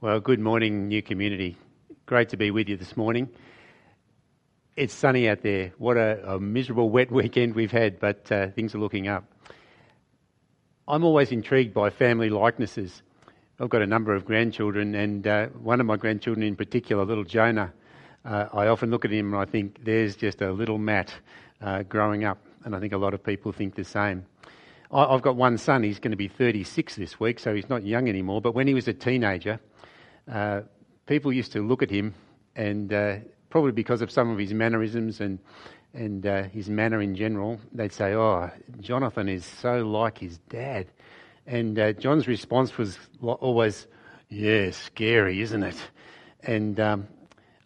Well, good morning, new community. Great to be with you this morning. It's sunny out there. What a, a miserable wet weekend we've had, but uh, things are looking up. I'm always intrigued by family likenesses. I've got a number of grandchildren, and uh, one of my grandchildren in particular, little Jonah, uh, I often look at him and I think there's just a little Matt uh, growing up, and I think a lot of people think the same. I've got one son, he's going to be 36 this week, so he's not young anymore, but when he was a teenager, uh, people used to look at him, and uh, probably because of some of his mannerisms and and uh, his manner in general, they'd say, "Oh, Jonathan is so like his dad." And uh, John's response was always, "Yeah, scary, isn't it?" And um,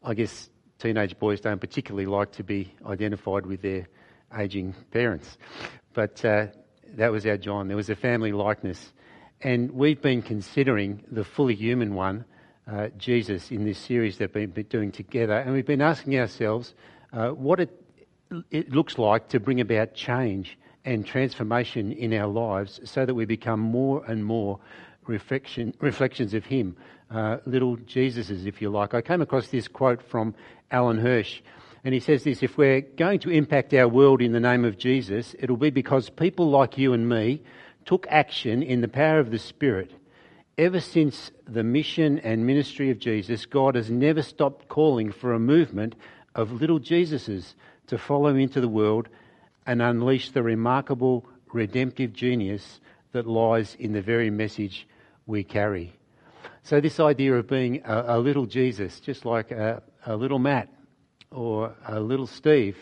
I guess teenage boys don't particularly like to be identified with their aging parents, but uh, that was our John. There was a family likeness, and we've been considering the fully human one uh, Jesus in this series that we've been doing together, and we've been asking ourselves uh, what it, it looks like to bring about change and transformation in our lives so that we become more and more reflection, reflections of Him, uh, little Jesuses, if you like. I came across this quote from Alan Hirsch, and he says this If we're going to impact our world in the name of Jesus, it'll be because people like you and me took action in the power of the Spirit Ever since the mission and ministry of Jesus, God has never stopped calling for a movement of little Jesuses to follow into the world and unleash the remarkable redemptive genius that lies in the very message we carry. So, this idea of being a, a little Jesus, just like a, a, little Matt or a little Steve,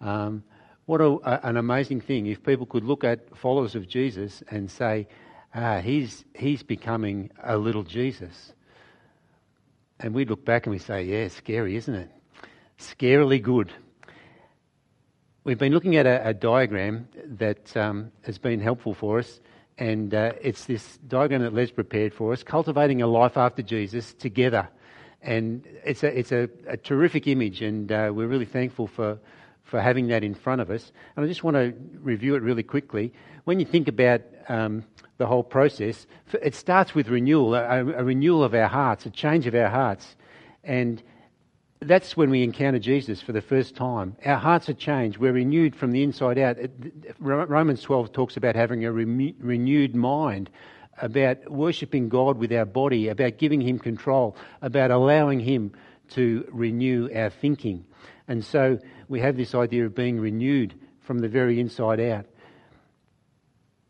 um, what a, an amazing thing if people could look at followers of Jesus and say, ah, he's, he's becoming a little Jesus. And we look back and we say, yeah, scary, isn't it? Scarily good. We've been looking at a, a diagram that um, has been helpful for us, and uh, it's this diagram that Les prepared for us, cultivating a life after Jesus together. And it's a, it's a, a terrific image, and uh, we're really thankful for, for having that in front of us. And I just want to review it really quickly. When you think about um, the whole process, it starts with renewal, a, a, renewal of our hearts, a change of our hearts. And that's when we encounter Jesus for the first time. Our hearts are changed. We're renewed from the inside out. Romans 12 talks about having a re- renewed mind, about worshipping God with our body, about giving Him control, about allowing Him to renew our thinking. And so we have this idea of being renewed from the very inside out.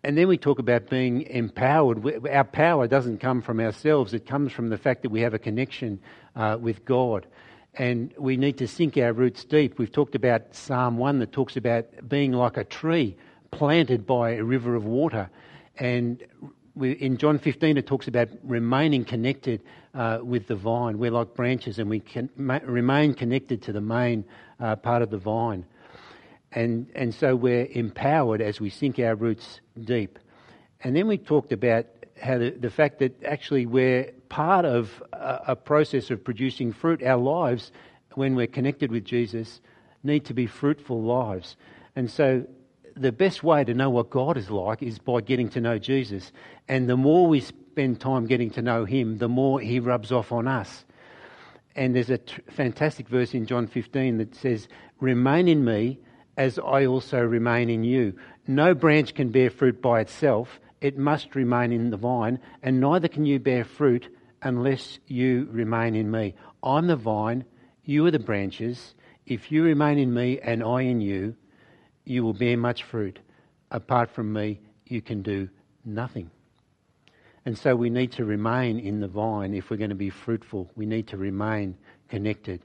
And then we talk about being empowered. Our power doesn't come from ourselves, it comes from the fact that we have a connection uh, with God. And we need to sink our roots deep. We've talked about Psalm 1 that talks about being like a tree planted by a river of water. And we, in John 15, it talks about remaining connected uh, with the vine. We're like branches and we can ma- remain connected to the main uh, part of the vine. And, and so we're empowered as we sink our roots deep. And then we talked about how the, the fact that actually we're part of a, a process of producing fruit. Our lives, when we're connected with Jesus, need to be fruitful lives. And so the best way to know what God is like is by getting to know Jesus. And the more we spend time getting to know Him, the more He rubs off on us. And there's a t- fantastic verse in John 15 that says, Remain in me as I also remain in you. No branch can bear fruit by itself, it must remain in the vine, and neither can you bear fruit unless you remain in me. I'm the vine, you are the branches. If you remain in me and I in you, you will bear much fruit. Apart from me, you can do nothing. And so we need to remain in the vine if we're going to be fruitful. We need to remain connected.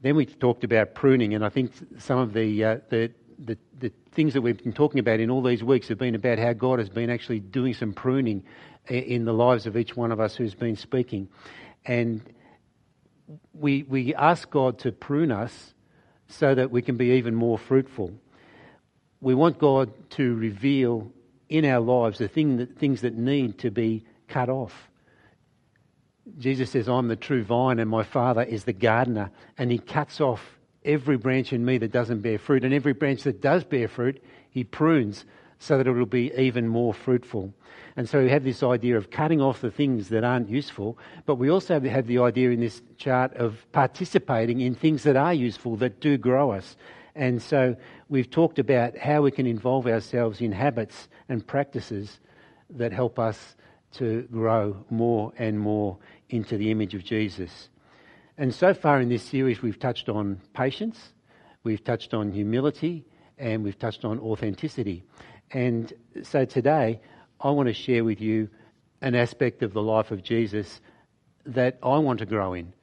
Then we talked about pruning, and I think some of the, uh, the, the, the, things that we've been talking about in all these weeks have been about how God has been actually doing some pruning in the lives of each one of us who's been speaking. And we, we ask God to prune us so that we can be even more fruitful. We want God to reveal in our lives the thing that, things that need to be cut off. Jesus says, I'm the true vine and my Father is the gardener. And he cuts off every branch in me that doesn't bear fruit. And every branch that does bear fruit, he prunes so that it will be even more fruitful. And so we have this idea of cutting off the things that aren't useful, but we also have the idea in this chart of participating in things that are useful, that do grow us. And so we've talked about how we can involve ourselves in habits and practices that help us to grow more and more into the image of Jesus. And so far in this series, we've touched on patience, we've touched on humility, and we've touched on authenticity. And so today, I want to share with you an aspect of the life of Jesus that I want to grow in.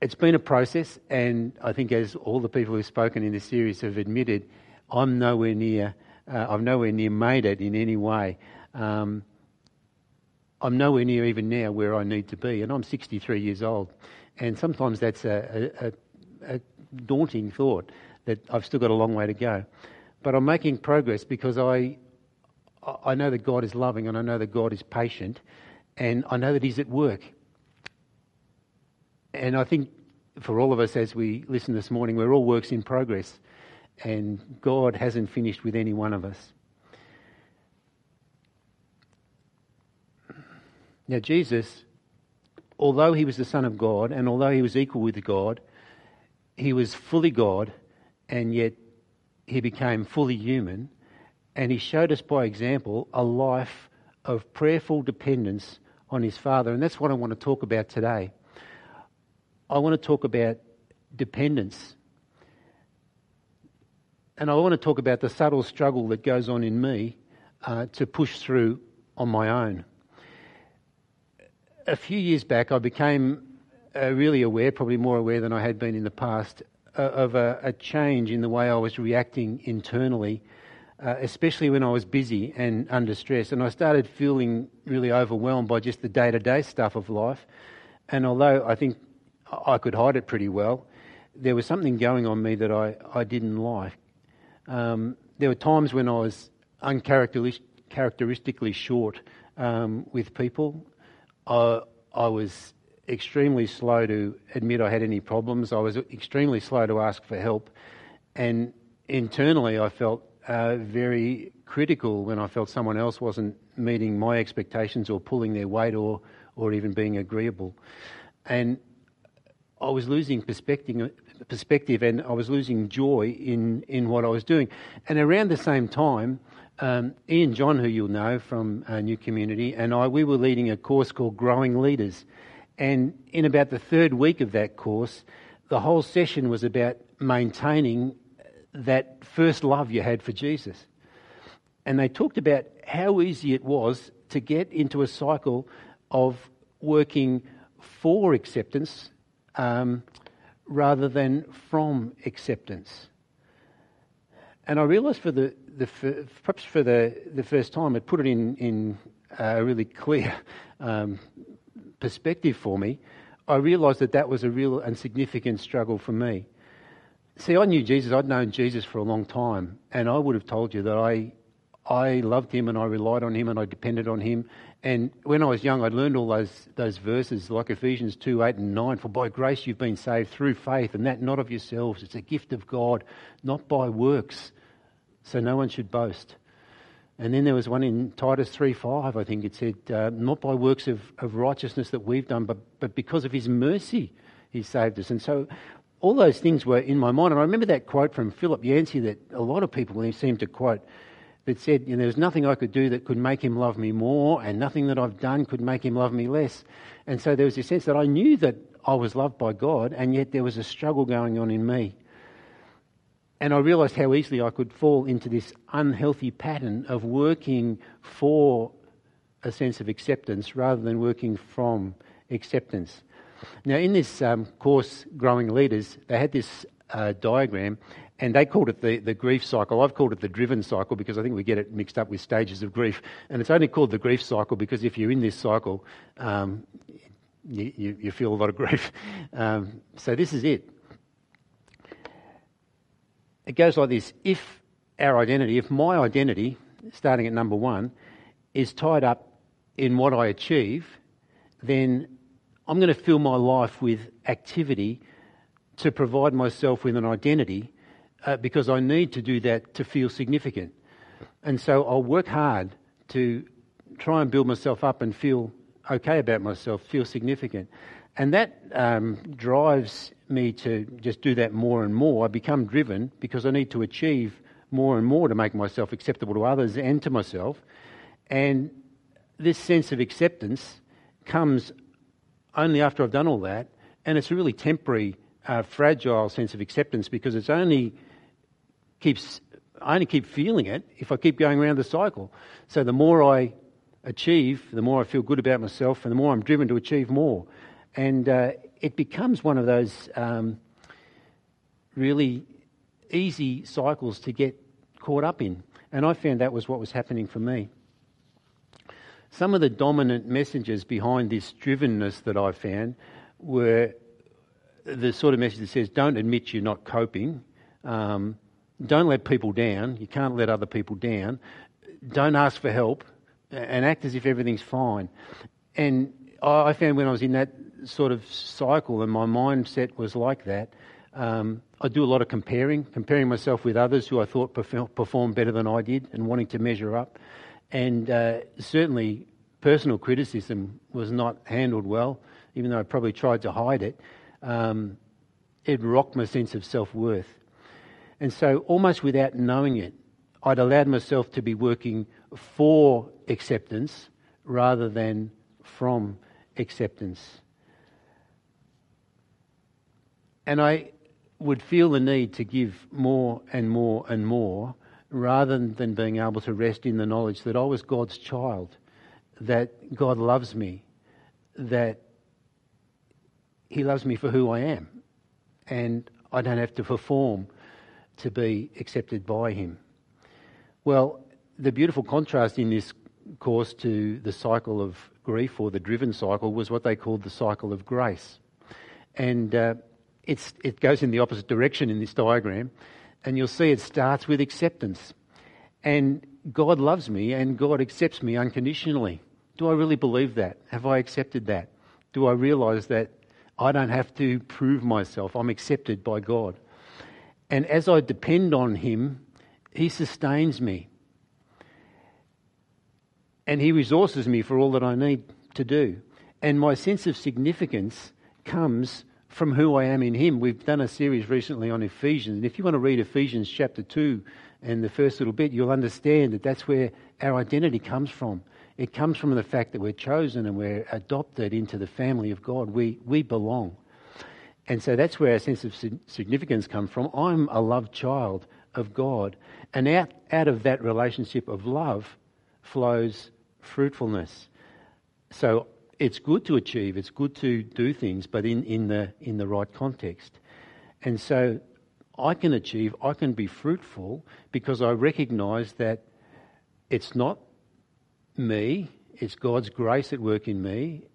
It's been a process, and I think, as all the people who've spoken in this series have admitted, I'm nowhere near. Uh, I've nowhere near made it in any way. Um, I'm nowhere near even now where I need to be, and I'm 63 years old. And sometimes that's a, a, a daunting thought that I've still got a long way to go. But I'm making progress because I, I know that God is loving and I know that God is patient and I know that He's at work. And I think for all of us as we listen this morning, we're all works in progress and God hasn't finished with any one of us. Now, Jesus, although he was the Son of God and although he was equal with God, he was fully God and yet he became fully human and he showed us by example a life of prayerful dependence on his Father. And that's what I want to talk about today. I want to talk about dependence. And I want to talk about the subtle struggle that goes on in me uh, to push through on my own a few years back, I became uh, really aware, probably more aware than I had been in the past, uh, of a, a, change in the way I was reacting internally, uh, especially when I was busy and under stress. And I started feeling really overwhelmed by just the day to day stuff of life. And although I think I could hide it pretty well, there was something going on me that I, I didn't like. Um, there were times when I was uncharacteristically short um, with people I, I was extremely slow to admit I had any problems. I was extremely slow to ask for help. And internally, I felt uh, very critical when I felt someone else wasn't meeting my expectations or pulling their weight or, or even being agreeable. And I was losing perspective, perspective and I was losing joy in, in what I was doing. And around the same time, um, Ian John, who you'll know from uh, New Community, and I, we were leading a course called Growing Leaders. And in about the third week of that course, the whole session was about maintaining that first love you had for Jesus. And they talked about how easy it was to get into a cycle of working for acceptance um, rather than from acceptance. And I realised for the, the perhaps for the, the first time, it put it in, in a really clear um, perspective for me. I realised that that was a real and significant struggle for me. See, I knew Jesus, I'd known Jesus for a long time, and I would have told you that I, I loved him and I relied on him and I depended on him. And when I was young, I learned all those, those verses like Ephesians 2 8 and 9. For by grace you've been saved through faith, and that not of yourselves. It's a gift of God, not by works, so no one should boast. And then there was one in Titus 3 5, I think it said, uh, not by works of, of righteousness that we've done, but, but because of his mercy he saved us. And so all those things were in my mind. And I remember that quote from Philip Yancey that a lot of people seem to quote that said, you know, there's nothing I could do that could make him love me more, and nothing that I've done could make him love me less. And so there was a sense that I knew that I was loved by God, and yet there was a struggle going on in me. And I realised how easily I could fall into this unhealthy pattern of working for a sense of acceptance rather than working from acceptance. Now, in this um, course, Growing Leaders, they had this uh, diagram and they called it the, the grief cycle. I've called it the driven cycle because I think we get it mixed up with stages of grief. And it's only called the grief cycle because if you're in this cycle, um, you, you, you, feel a lot of grief. Um, so this is it. It goes like this if our identity, if my identity, starting at number one, is tied up in what I achieve, then I'm going to fill my life with activity to provide myself with an identity uh, because I need to do that to feel significant. And so I'll work hard to try and build myself up and feel okay about myself, feel significant. And that um, drives me to just do that more and more. I become driven because I need to achieve more and more to make myself acceptable to others and to myself. And this sense of acceptance comes only after I've done all that. And it's a really temporary, uh, fragile sense of acceptance because it's only keeps I only keep feeling it if I keep going around the cycle. So the more I achieve, the more I feel good about myself, and the more I'm driven to achieve more. And uh, it becomes one of those um, really easy cycles to get caught up in. And I found that was what was happening for me. Some of the dominant messages behind this drivenness that I found were the sort of message that says, don't admit you're not coping. Um, don't let people down. You can't let other people down. Don't ask for help and act as if everything's fine. And I found when I was in that sort of cycle and my mindset was like that, um, I do a lot of comparing, comparing myself with others who I thought performed better than I did and wanting to measure up. And uh, certainly personal criticism was not handled well, even though I probably tried to hide it. Um, it rocked my sense of self worth. And so, almost without knowing it, I'd allowed myself to be working for acceptance rather than from acceptance. And I would feel the need to give more and more and more rather than being able to rest in the knowledge that I was God's child, that God loves me, that He loves me for who I am, and I don't have to perform to be accepted by him. Well, the beautiful contrast in this course to the cycle of grief or the driven cycle was what they called the cycle of grace. And uh, it goes in the opposite direction in this diagram. And you'll see it starts with acceptance. And God loves me and God accepts me unconditionally. Do I really believe that? Have I accepted that? Do I realize that I don't have to prove myself? I'm accepted by God. And as I depend on Him, He sustains me. And He resources me for all that I need to do. And my sense of significance comes from who I am in Him. We've done a series recently on Ephesians. And if you want to read Ephesians chapter 2 and the first little bit, you'll understand that that's where our identity comes from. It comes from the fact that we're chosen and we're adopted into the family of God. We, we belong. And so that's where our sense of significance comes from. I'm a loved child of God. And out, out of that relationship of love flows fruitfulness. So it's good to achieve, it's good to do things, but in, in, the, in the right context. And so I can achieve, I can be fruitful because I recognize that it's not me, it's God's grace at work in me,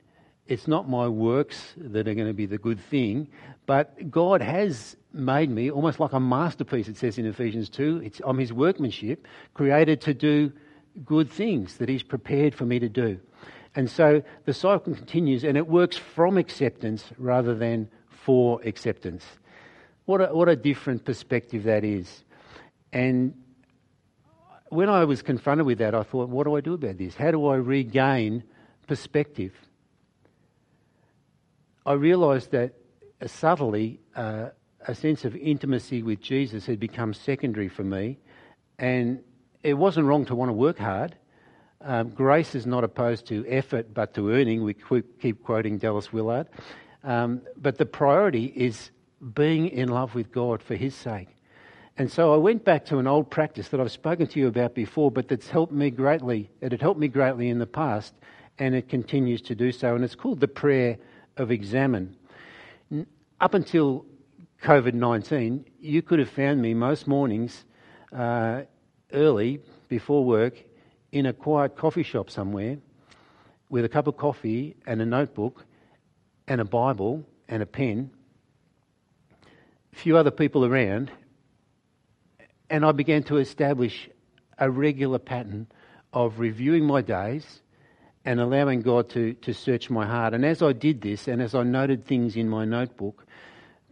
it's not my works that are going to be the good thing, but God has made me almost like a masterpiece, it says in Ephesians 2. It's, I'm his workmanship, created to do good things that he's prepared for me to do. And so the cycle continues and it works from acceptance rather than for acceptance. What a, what a different perspective that is. And when I was confronted with that, I thought, what do I do about this? How do I regain perspective? I realised that uh, subtly uh, a sense of intimacy with Jesus had become secondary for me, and it wasn't wrong to want to work hard. Um, grace is not opposed to effort but to earning. We keep quoting Dallas Willard. Um, but the priority is being in love with God for His sake. And so I went back to an old practice that I've spoken to you about before, but that's helped me greatly. It had helped me greatly in the past, and it continues to do so. And it's called the prayer of examen. Up until COVID 19, you could have found me most mornings uh, early before work in a quiet coffee shop somewhere with a cup of coffee and a notebook and a Bible and a pen, few other people around, and I began to establish a regular pattern of reviewing my days and allowing God to, to search my heart. And as I did this, and as I noted things in my notebook,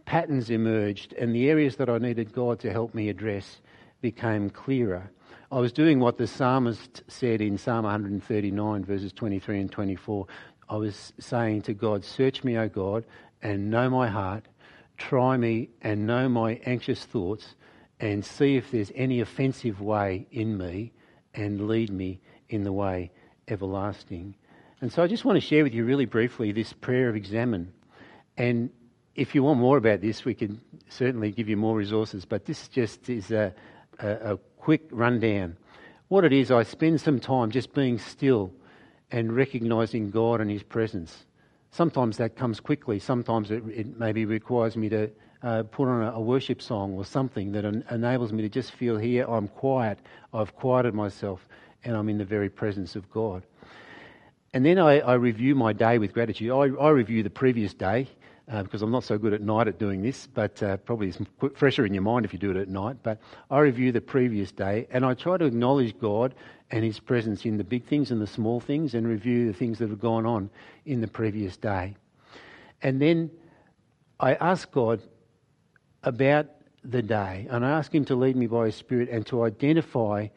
patterns emerged, and the areas that I needed God to help me address became clearer. I was doing what the psalmist said in Psalm 139, verses 23 and 24. I was saying to God, Search me, O God, and know my heart. Try me and know my anxious thoughts, and see if there's any offensive way in me, and lead me in the way everlasting. And so I just want to share with you really briefly this prayer of examen. And if you want more about this, we can certainly give you more resources, but this just is a, a, a quick rundown. What it is, I spend some time just being still and recognizing God and His presence. Sometimes that comes quickly, sometimes it, it maybe requires me to uh, put on a, a, worship song or something that en- enables me to just feel here, I'm quiet, I've quieted myself, and I'm in the very presence of God. And then I, I review my day with gratitude. I, I review the previous day uh, because I'm not so good at night at doing this, but uh, probably it's fresher in your mind if you do it at night. But I review the previous day and I try to acknowledge God and His presence in the big things and the small things and review the things that have gone on in the previous day. And then I ask God about the day and I ask Him to lead me by His Spirit and to identify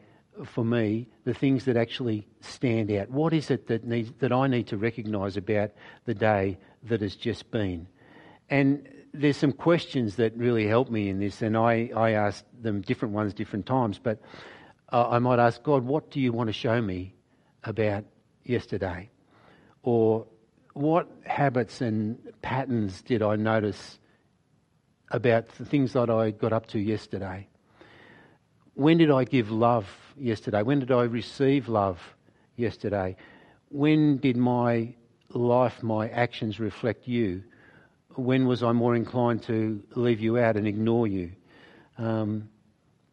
for me the things that actually stand out. What is it that, needs, that I need to recognise about the day that has just been? And there's some questions that really help me in this, and I, I ask them different ones different times. But uh, I might ask God, what do you want to show me about yesterday? Or what habits and patterns did I notice about the things that I got up to yesterday? When did I give love yesterday? When did I receive love yesterday? When did my life, my actions reflect you? when was I more inclined to leave you out and ignore you? Um,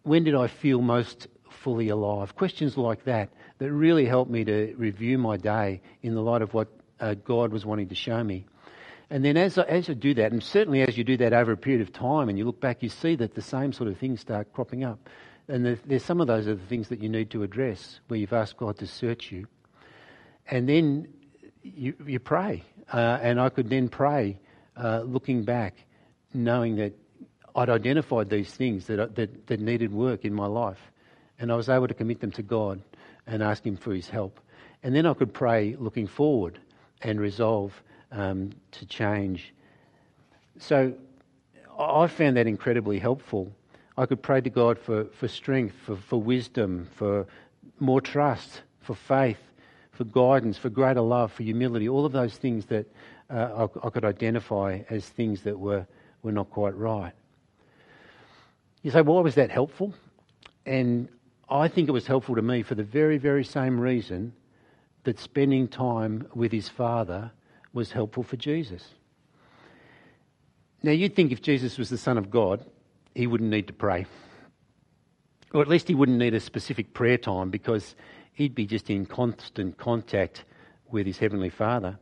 when did I feel most fully alive? Questions like that that really helped me to review my day in the light of what uh, God was wanting to show me. And then as I, as I do that, and certainly as you do that over a period of time and you look back, you see that the same sort of things start cropping up. And there's some of those are the things that you need to address where you've asked God to search you. And then you, you pray. Uh, and I could then pray uh, looking back, knowing that I'd identified these things that, that, that needed work in my life. And I was able to commit them to God and ask Him for His help. And then I could pray looking forward and resolve um, to change. So I found that incredibly helpful. I could pray to God for, for strength, for, for wisdom, for more trust, for faith, for guidance, for greater love, for humility, all of those things that uh, I, I, could identify as things that were, were not quite right. You say, why was that helpful? And I think it was helpful to me for the very, very same reason that spending time with his Father was helpful for Jesus. Now, you'd think if Jesus was the Son of God, he wouldn't need to pray. Or at least he wouldn't need a specific prayer time because he'd be just in constant contact with his Heavenly Father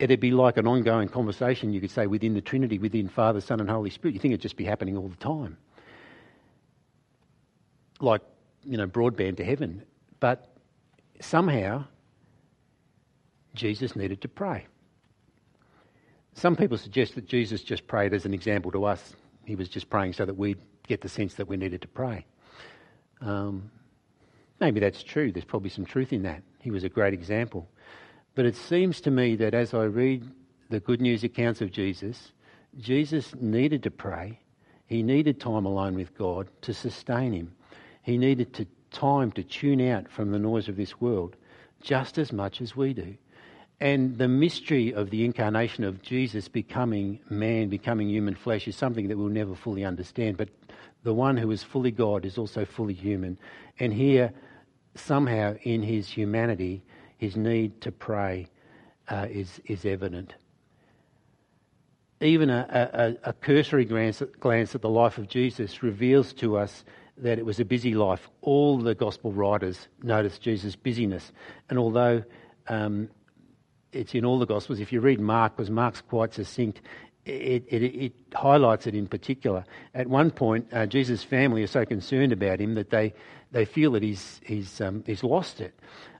it'd be like an ongoing conversation, you could say, within the Trinity, within Father, Son, and Holy Spirit. You think it'd just be happening all the time. Like, you know, broadband to heaven. But somehow, Jesus needed to pray. Some people suggest that Jesus just prayed as an example to us. He was just praying so that we'd get the sense that we needed to pray. Um, maybe that's true. There's probably some truth in that. He was a great example. But it seems to me that as I read the good news accounts of Jesus, Jesus needed to pray. He needed time alone with God to sustain him. He needed to, time to tune out from the noise of this world just as much as we do. And the mystery of the incarnation of Jesus becoming man, becoming human flesh, is something that we'll never fully understand. But the one who is fully God is also fully human. And here, somehow, in his humanity, his need to pray uh, is, is evident. Even a, a, a cursory glance, glance at the life of Jesus reveals to us that it was a busy life. All the gospel writers notice Jesus' busyness. And although um, it's in all the gospels, if you read Mark, because Mark's quite succinct, it, it, it, highlights it in particular. At one point, uh, Jesus' family are so concerned about him that they, they feel that he's, he's, um, he's lost it.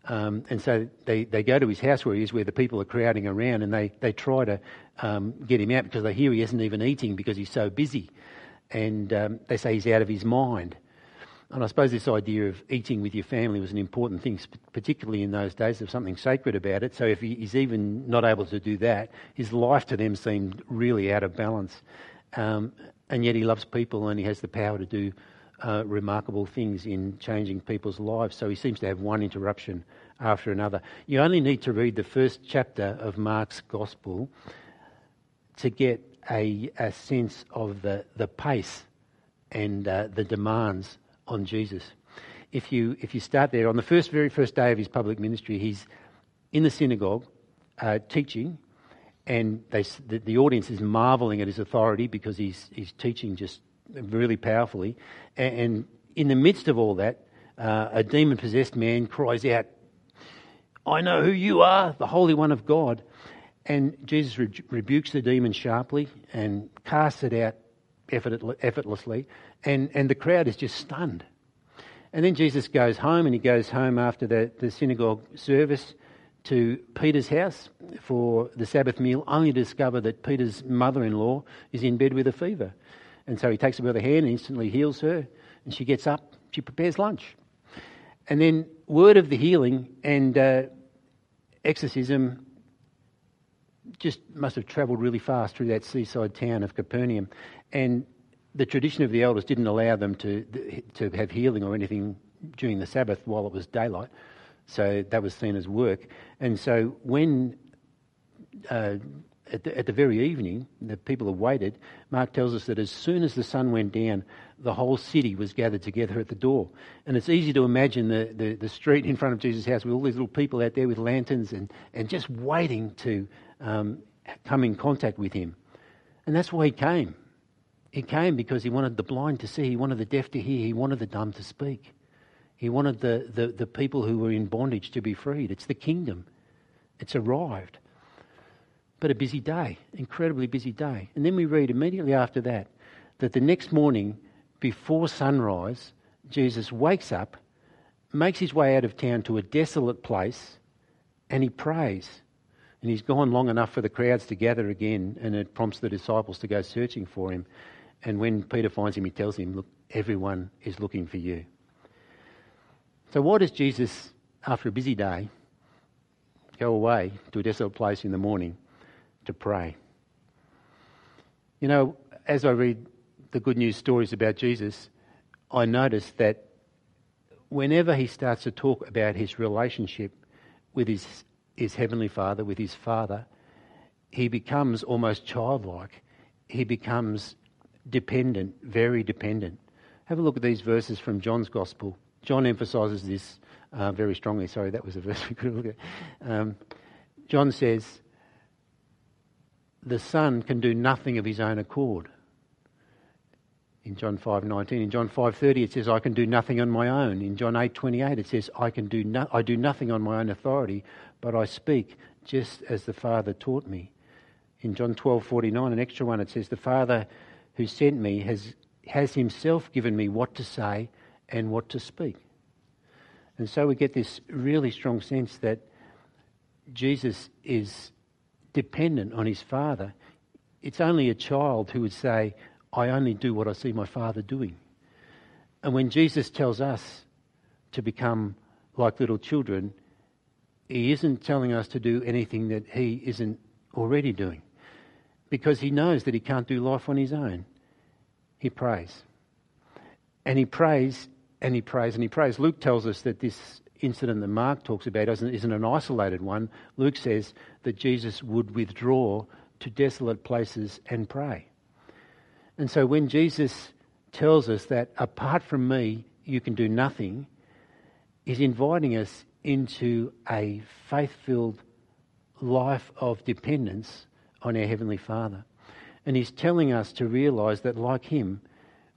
Um, and so they, they go to his house where he is, where the people are crowding around, and they, they try to um, get him out because they hear he isn't even eating because he's so busy. And um, they say he's out of his mind. And I suppose this idea of eating with your family was an important thing, particularly in those days. There was something sacred about it. So if he's even not able to do that, his life to them seemed really out of balance. Um, and yet he loves people and he has the power to do uh, remarkable things in changing people's lives. So he seems to have one interruption after another. You only need to read the first chapter of Mark's Gospel to get a, a sense of the, the pace and uh, the demands on Jesus. If you, if you start there, on the first, very first day of his public ministry, he's in the synagogue uh, teaching, and they, the, the, audience is marveling at his authority because he's, he's teaching just really powerfully. And, and in the midst of all that, uh, a demon possessed man cries out, I know who you are, the Holy One of God. And Jesus re- rebukes the demon sharply and casts it out effortlessly, and, and the crowd is just stunned. And then Jesus goes home, and he goes home after the, the synagogue service to Peter's house for the Sabbath meal, only to discover that Peter's mother in law is in bed with a fever. And so he takes her by the hand and instantly heals her, and she gets up, she prepares lunch. And then, word of the healing and uh, exorcism just must have travelled really fast through that seaside town of Capernaum. And the tradition of the elders didn't allow them to, to have healing or anything during the Sabbath while it was daylight. So that was seen as work. And so when, uh, at, the, at the very evening, the people have waited, Mark tells us that as soon as the sun went down, the whole city was gathered together at the door. And it's easy to imagine the, the, the street in front of Jesus' house with all these little people out there with lanterns and, and just waiting to um, come in contact with him. And that's why he came. He came because he wanted the blind to see, he wanted the deaf to hear, he wanted the dumb to speak. He wanted the, the, the people who were in bondage to be freed. It's the kingdom. It's arrived. But a busy day, incredibly busy day. And then we read immediately after that that the next morning, before sunrise, Jesus wakes up, makes his way out of town to a desolate place, and he prays. And he's gone long enough for the crowds to gather again, and it prompts the disciples to go searching for him. And when Peter finds him, he tells him, Look, everyone is looking for you. So, why does Jesus, after a busy day, go away to a desolate place in the morning to pray? You know, as I read the good news stories about Jesus, I notice that whenever he starts to talk about his relationship with his, his heavenly Father, with his Father, he becomes almost childlike. He becomes dependent, very dependent. Have a look at these verses from John's Gospel. John emphasises this uh, very strongly. Sorry, that was a verse we could look at. Um, John says, The Son can do nothing of his own accord. In John 5:19, in John 5:30 it says, "I can do nothing on my own." In John 8:28 it says, "I can do no- I do nothing on my own authority, but I speak just as the Father taught me." In John 12:49, an extra one, it says, "The Father who sent me has, has himself given me what to say and what to speak. And so we get this really strong sense that Jesus is dependent on his Father. It's only a child who would say, I only do what I see my Father doing. And when Jesus tells us to become like little children, he isn't telling us to do anything that he isn't already doing because he knows that he can't do life on his own he prays. And he prays and he prays and he prays. Luke tells us that this incident that Mark talks about isn't an isolated one. Luke says that Jesus would withdraw to desolate places and pray. And so when Jesus tells us that apart from me, you can do nothing, he's inviting us into a faith filled life of dependence on our Heavenly Father. And he's telling us to realise that, like him,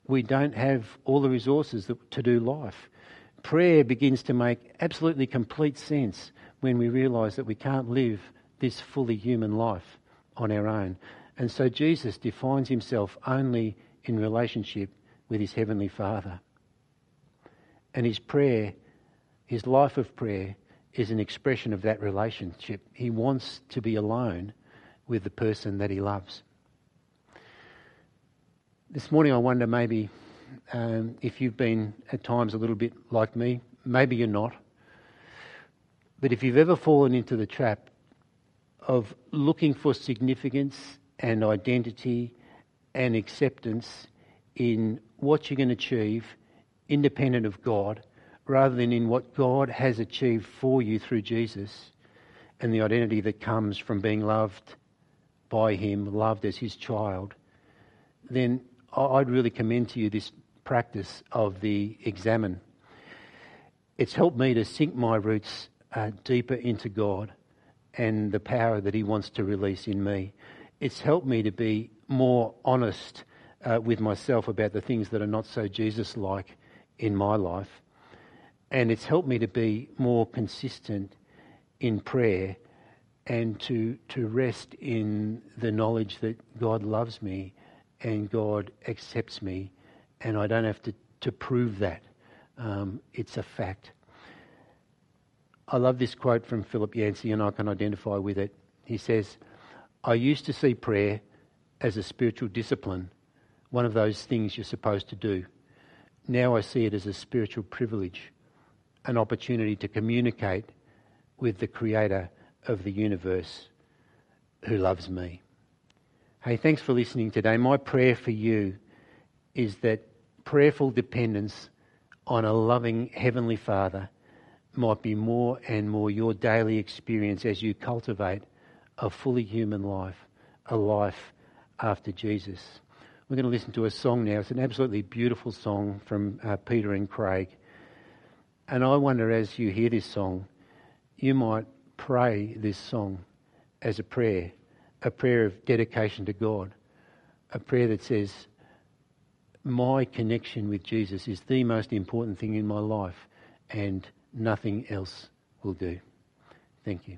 we don't have all the resources to do life. Prayer begins to make absolutely complete sense when we realise that we can't live this fully human life on our own. And so Jesus defines himself only in relationship with his Heavenly Father. And his prayer, his life of prayer, is an expression of that relationship. He wants to be alone with the person that he loves. This morning, I wonder maybe Um, if you've been at times a little bit like me, maybe you're not. But if you've ever fallen into the trap of looking for significance and identity and acceptance in what you can achieve independent of God rather than in what God has achieved for you through Jesus and the identity that comes from being loved by Him, loved as His child, then I'd really commend to you this practice of the examen. It's helped me to sink my roots uh, deeper into God and the power that He wants to release in me. It's helped me to be more honest uh, with myself about the things that are not so Jesus like in my life. And it's helped me to be more consistent in prayer and to, to rest in the knowledge that God loves me and God accepts me, and I don't have to, to prove that. Um, it's a fact. I love this quote from Philip Yancey, and I can identify with it. He says, I used to see prayer as a spiritual discipline, one of those things you're supposed to do. Now I see it as a spiritual privilege, an opportunity to communicate with the Creator of the universe who loves me. Hey, thanks for listening today. My prayer for you is that prayerful dependence on a loving Heavenly Father might be more and more your daily experience as you cultivate a fully human life, a life after Jesus. We're going to listen to a song now. It's an absolutely beautiful song from uh, Peter and Craig. And I wonder as you hear this song, you might pray this song as a prayer, a prayer of dedication to God, a prayer that says, My connection with Jesus is the most important thing in my life, and nothing else will do. Thank you.